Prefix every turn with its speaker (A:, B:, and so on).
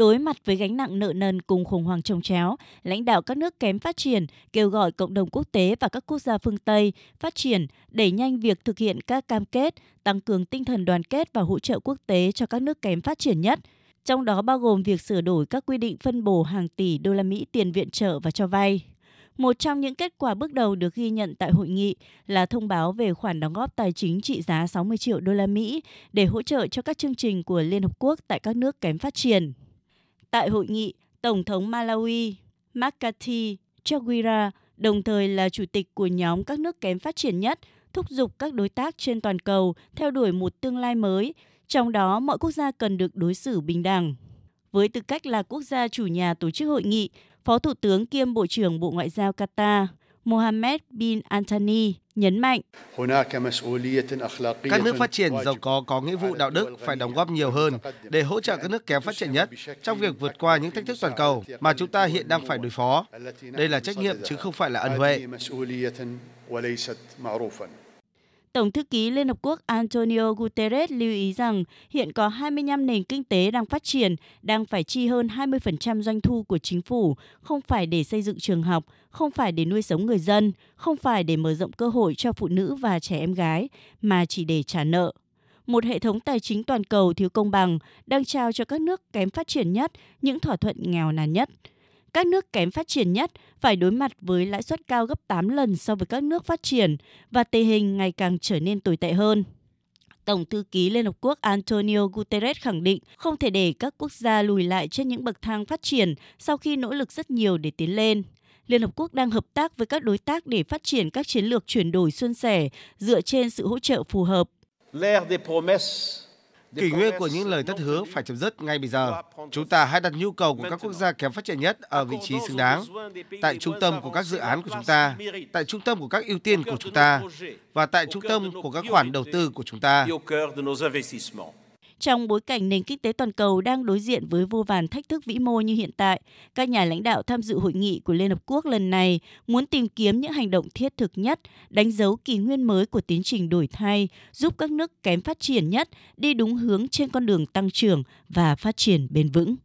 A: Đối mặt với gánh nặng nợ nần cùng khủng hoảng trồng chéo, lãnh đạo các nước kém phát triển kêu gọi cộng đồng quốc tế và các quốc gia phương Tây phát triển, đẩy nhanh việc thực hiện các cam kết, tăng cường tinh thần đoàn kết và hỗ trợ quốc tế cho các nước kém phát triển nhất, trong đó bao gồm việc sửa đổi các quy định phân bổ hàng tỷ đô la Mỹ tiền viện trợ và cho vay. Một trong những kết quả bước đầu được ghi nhận tại hội nghị là thông báo về khoản đóng góp tài chính trị giá 60 triệu đô la Mỹ để hỗ trợ cho các chương trình của Liên Hợp Quốc tại các nước kém phát triển. Tại hội nghị, Tổng thống Malawi Makati Chakwira đồng thời là chủ tịch của nhóm các nước kém phát triển nhất, thúc giục các đối tác trên toàn cầu theo đuổi một tương lai mới, trong đó mọi quốc gia cần được đối xử bình đẳng. Với tư cách là quốc gia chủ nhà tổ chức hội nghị, Phó Thủ tướng kiêm Bộ trưởng Bộ Ngoại giao Qatar Mohammed bin Antani nhấn mạnh.
B: Các nước phát triển giàu có có nghĩa vụ đạo đức phải đóng góp nhiều hơn để hỗ trợ các nước kém phát triển nhất trong việc vượt qua những thách thức toàn cầu mà chúng ta hiện đang phải đối phó. Đây là trách nhiệm chứ không phải là ân huệ.
A: Tổng thư ký Liên Hợp Quốc Antonio Guterres lưu ý rằng hiện có 25 nền kinh tế đang phát triển, đang phải chi hơn 20% doanh thu của chính phủ, không phải để xây dựng trường học, không phải để nuôi sống người dân, không phải để mở rộng cơ hội cho phụ nữ và trẻ em gái, mà chỉ để trả nợ. Một hệ thống tài chính toàn cầu thiếu công bằng đang trao cho các nước kém phát triển nhất những thỏa thuận nghèo nàn nhất – các nước kém phát triển nhất phải đối mặt với lãi suất cao gấp 8 lần so với các nước phát triển và tình hình ngày càng trở nên tồi tệ hơn. Tổng thư ký Liên Hợp Quốc Antonio Guterres khẳng định không thể để các quốc gia lùi lại trên những bậc thang phát triển sau khi nỗ lực rất nhiều để tiến lên. Liên Hợp Quốc đang hợp tác với các đối tác để phát triển các chiến lược chuyển đổi xuân sẻ dựa trên sự hỗ trợ phù hợp.
B: Kỷ nguyên của những lời thất hứa phải chấm dứt ngay bây giờ. Chúng ta hãy đặt nhu cầu của các quốc gia kém phát triển nhất ở vị trí xứng đáng, tại trung tâm của các dự án của chúng ta, tại trung tâm của các ưu tiên của chúng ta và tại trung tâm của các khoản đầu tư của chúng ta.
A: Trong bối cảnh nền kinh tế toàn cầu đang đối diện với vô vàn thách thức vĩ mô như hiện tại, các nhà lãnh đạo tham dự hội nghị của Liên Hợp Quốc lần này muốn tìm kiếm những hành động thiết thực nhất, đánh dấu kỷ nguyên mới của tiến trình đổi thay, giúp các nước kém phát triển nhất đi đúng hướng trên con đường tăng trưởng và phát triển bền vững.